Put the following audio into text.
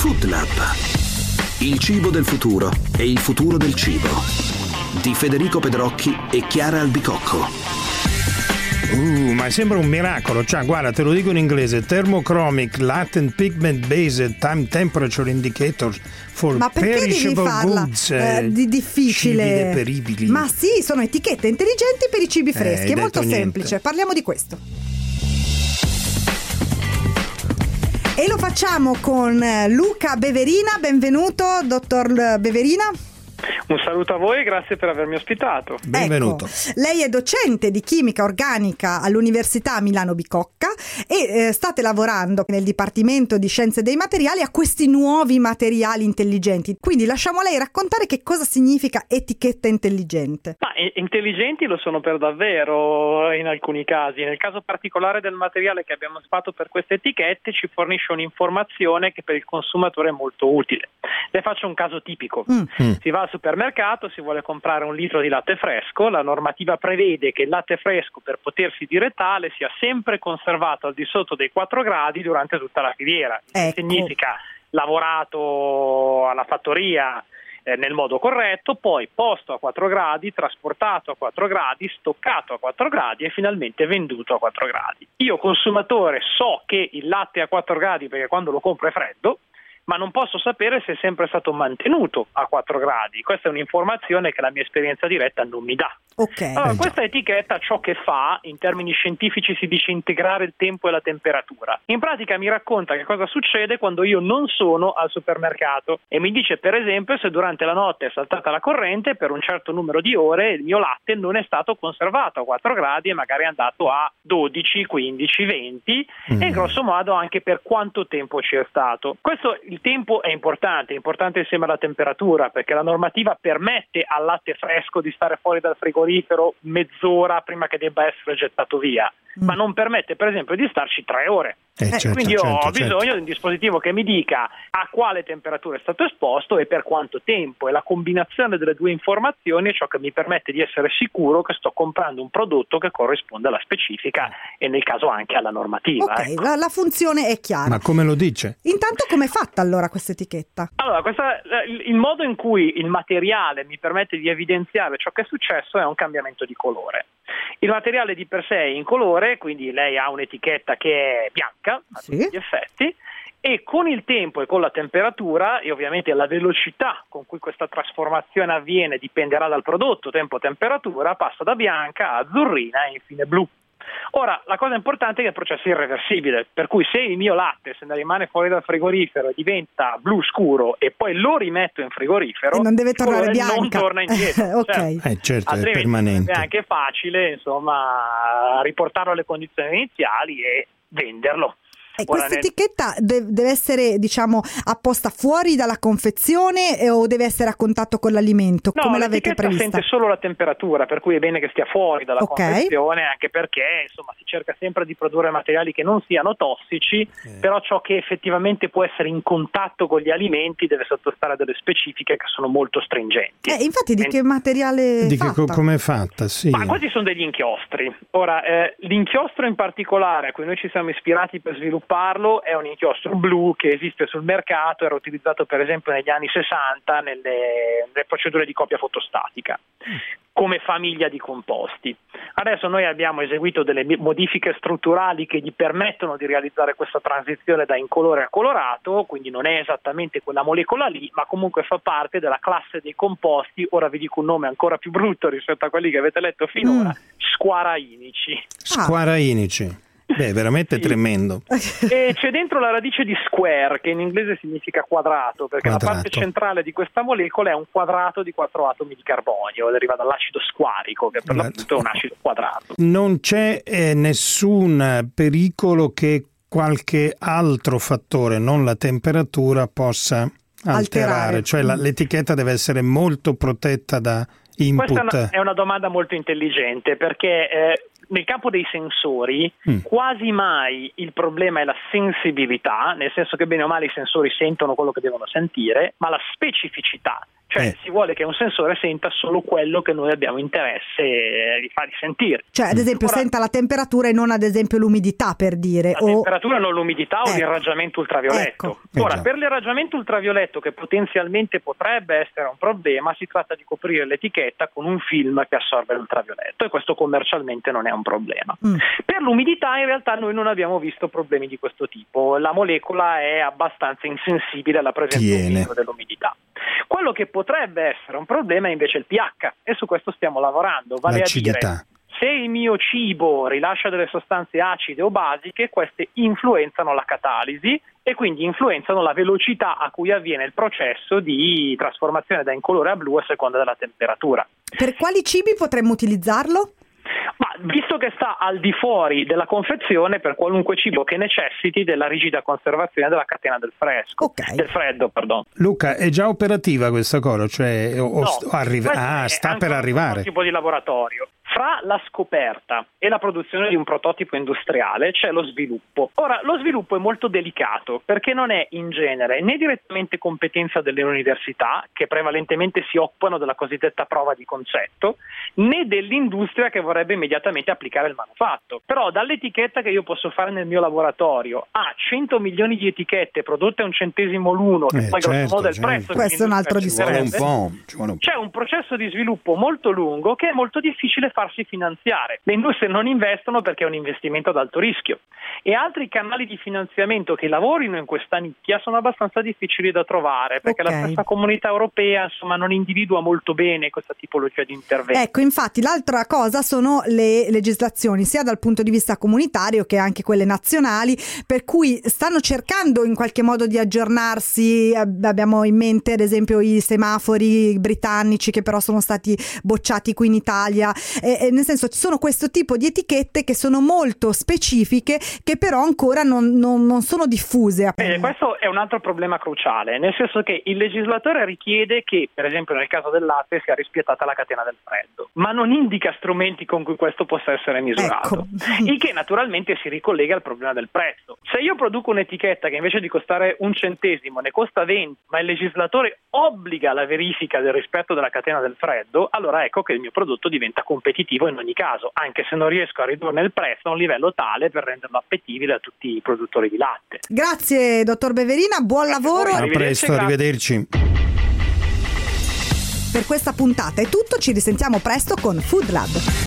Food Lab. Il cibo del futuro e il futuro del cibo. Di Federico Pedrocchi e Chiara Albicocco. Uh, ma sembra un miracolo. Cioè, guarda, te lo dico in inglese: Thermochromic Latent Pigment Based Time Temperature Indicator for Ma Perishable farla Goods. eh, di difficile? cibi deperibili. Ma sì, sono etichette intelligenti per i cibi Eh, freschi, hai è molto semplice. niente. Parliamo di questo. E lo facciamo con eh, Luca Beverina, benvenuto dottor Beverina. Un saluto a voi e grazie per avermi ospitato. Benvenuto. Ecco, lei è docente di chimica organica all'Università Milano Bicocca e eh, state lavorando nel Dipartimento di Scienze dei Materiali a questi nuovi materiali intelligenti. Quindi lasciamo a lei raccontare che cosa significa etichetta intelligente. Ma i- intelligenti lo sono per davvero in alcuni casi. Nel caso particolare del materiale che abbiamo fatto per queste etichette ci fornisce un'informazione che per il consumatore è molto utile. Le faccio un caso tipico. Mm. Si va al supermercato, si vuole comprare un litro di latte fresco, la normativa prevede che il latte fresco per potersi dire tale sia sempre conservato al di sotto dei 4 gradi durante tutta la filiera. Ecco. Significa lavorato alla fattoria eh, nel modo corretto, poi posto a 4 gradi, trasportato a 4 gradi, stoccato a 4 gradi e finalmente venduto a 4 gradi. Io consumatore so che il latte è a 4 gradi perché quando lo compro è freddo, ma non posso sapere se è sempre stato mantenuto a 4 gradi. Questa è un'informazione che la mia esperienza diretta non mi dà. Ok. Allora, questa etichetta ciò che fa, in termini scientifici si dice integrare il tempo e la temperatura. In pratica mi racconta che cosa succede quando io non sono al supermercato e mi dice per esempio se durante la notte è saltata la corrente per un certo numero di ore il mio latte non è stato conservato a 4 gradi e magari è andato a 12, 15, 20 e grosso modo anche per quanto tempo ci è stato. Questo il tempo è importante, è importante insieme alla temperatura perché la normativa permette al latte fresco di stare fuori dal frigorifero mezz'ora prima che debba essere gettato via, ma non permette per esempio di starci tre ore. Eh, certo, Quindi io certo, ho bisogno certo. di un dispositivo che mi dica a quale temperatura è stato esposto e per quanto tempo e la combinazione delle due informazioni è ciò che mi permette di essere sicuro che sto comprando un prodotto che corrisponde alla specifica e nel caso anche alla normativa. Ok, ecco. la, la funzione è chiara. Ma come lo dice? Intanto com'è fatta allora questa etichetta? Allora, questa- il modo in cui il materiale mi permette di evidenziare ciò che è successo è un cambiamento di colore. Il materiale di per sé è in colore, quindi lei ha un'etichetta che è bianca a Sì. tutti gli effetti e con il tempo e con la temperatura e ovviamente la velocità con cui questa trasformazione avviene dipenderà dal prodotto, tempo-temperatura, passa da bianca a azzurrina e infine blu. Ora, la cosa importante è che il processo è irreversibile, per cui se il mio latte se ne rimane fuori dal frigorifero e diventa blu scuro e poi lo rimetto in frigorifero, E non deve tornare bianca. non torna indietro. Ok. certo. Eh, certo, è Altrimenti permanente. È anche facile, insomma, riportarlo alle condizioni iniziali e venderlo. E questa nel- etichetta de- deve essere, diciamo, apposta fuori dalla confezione eh, o deve essere a contatto con l'alimento? No, Come l'avete prevista? sente solo la temperatura, per cui è bene che stia fuori dalla Ok. confezione, anche perché insomma, si cerca sempre di produrre materiali che non siano tossici, però ciò che effettivamente può essere in contatto con gli alimenti deve sottostare a delle specifiche che sono molto stringenti. Eh, infatti di che materiale è Di che co- fatta? fatta? Sì. Ma questi sono degli inchiostri. Ora, eh, l'inchiostro in particolare a cui noi ci siamo ispirati per svilupparlo è un inchiostro blu che esiste sul mercato, era utilizzato per esempio negli anni 60 nelle, nelle procedure di copia fotostatica come famiglia di composti. Adesso noi abbiamo eseguito delle modifiche strutturali che gli permettono di realizzare questa transizione da incolore a colorato, quindi non è esattamente quella molecola lì, ma comunque fa parte della classe dei composti, ora vi dico un nome ancora più brutto rispetto a quelli che avete letto finora, Mm. squarainici. Squarainici. Beh, veramente Sì. tremendo. E c'è dentro la radice di square, che in inglese significa quadrato, perché la Quadrato. parte centrale di questa molecola è un quadrato di quattro atomi di carbonio, deriva dall'acido squarico, che per La- l'appunto è un acido quadrato. Non c'è eh, nessun pericolo che qualche altro fattore, non la temperatura, possa alterare. Alterare. Cioè la- l'etichetta deve essere molto protetta da input. Questa è una, domanda molto intelligente perché eh, nel campo dei sensori mm. quasi mai il problema è la sensibilità, nel senso che bene o male i sensori sentono quello che devono sentire, ma la specificità. Cioè eh. si vuole che un sensore senta solo quello che noi abbiamo interesse di fargli sentire. Cioè ad esempio Ora, senta la temperatura e non ad esempio l'umidità per dire. La o... temperatura non l'umidità ecco. o l'irraggiamento ultravioletto. Ecco. Ora per l'irraggiamento ultravioletto che potenzialmente potrebbe essere un problema si tratta di coprire l'etichetta con un film che assorbe l'ultravioletto e questo commercialmente non è un problema. Mm. Per l'umidità in realtà noi non abbiamo visto problemi di questo tipo. La molecola è abbastanza insensibile alla presenza dell'umidità. Quello che potrebbe essere un problema è invece il pH e su questo stiamo lavorando, vale L'acidità. a dire se il mio cibo rilascia delle sostanze acide o basiche, queste influenzano la catalisi e quindi influenzano la velocità a cui avviene il processo di trasformazione da incolore a blu a seconda della temperatura. Per quali cibi potremmo utilizzarlo? Ma visto che sta al di fuori della confezione per qualunque cibo che necessiti della rigida conservazione della catena del fresco, okay. del freddo, perdono. Luca, è già operativa questa cosa? Cioè, o, no, arriva- ah, sta per arrivare. Un tipo di laboratorio. Fra la scoperta e la produzione di un prototipo industriale c'è lo sviluppo. Ora, lo sviluppo è molto delicato perché non è in genere né direttamente competenza delle università, che prevalentemente si occupano della cosiddetta prova di concetto, né dell'industria che vorrebbe immediatamente applicare il manufatto. Però dall'etichetta che io posso fare nel mio laboratorio a 100 milioni di etichette prodotte a un centesimo l'uno, che eh, poi certo, grosso modo è il certo. prezzo. Questo è un altro discorso. C'è un processo di sviluppo molto lungo che è molto difficile fare farsi finanziare. Le industrie non investono perché è un investimento ad alto rischio e altri canali di finanziamento che lavorino in questa nicchia sono abbastanza difficili da trovare perché okay. la stessa comunità europea insomma, non individua molto bene questa tipologia di intervento. Ecco, infatti l'altra cosa sono le legislazioni sia dal punto di vista comunitario che anche quelle nazionali per cui stanno cercando in qualche modo di aggiornarsi, abbiamo in mente ad esempio i semafori britannici che però sono stati bocciati qui in Italia eh, nel senso ci sono questo tipo di etichette che sono molto specifiche che però ancora non, non, non sono diffuse. Bene, questo è un altro problema cruciale, nel senso che il legislatore richiede che, per esempio nel caso del latte, sia rispettata la catena del freddo, ma non indica strumenti con cui questo possa essere misurato, ecco. il che naturalmente si ricollega al problema del prezzo. Se io produco un'etichetta che invece di costare un centesimo ne costa 20, ma il legislatore obbliga la verifica del rispetto della catena del freddo, allora ecco che il mio prodotto diventa competitivo competitivo in ogni caso, anche se non riesco a ridurne il prezzo a un livello tale per renderlo appetibile a tutti i produttori di latte. Grazie dottor Beverina, buon Grazie lavoro. A, presto, arrivederci. Per questa puntata è tutto, ci risentiamo presto con Food Lab.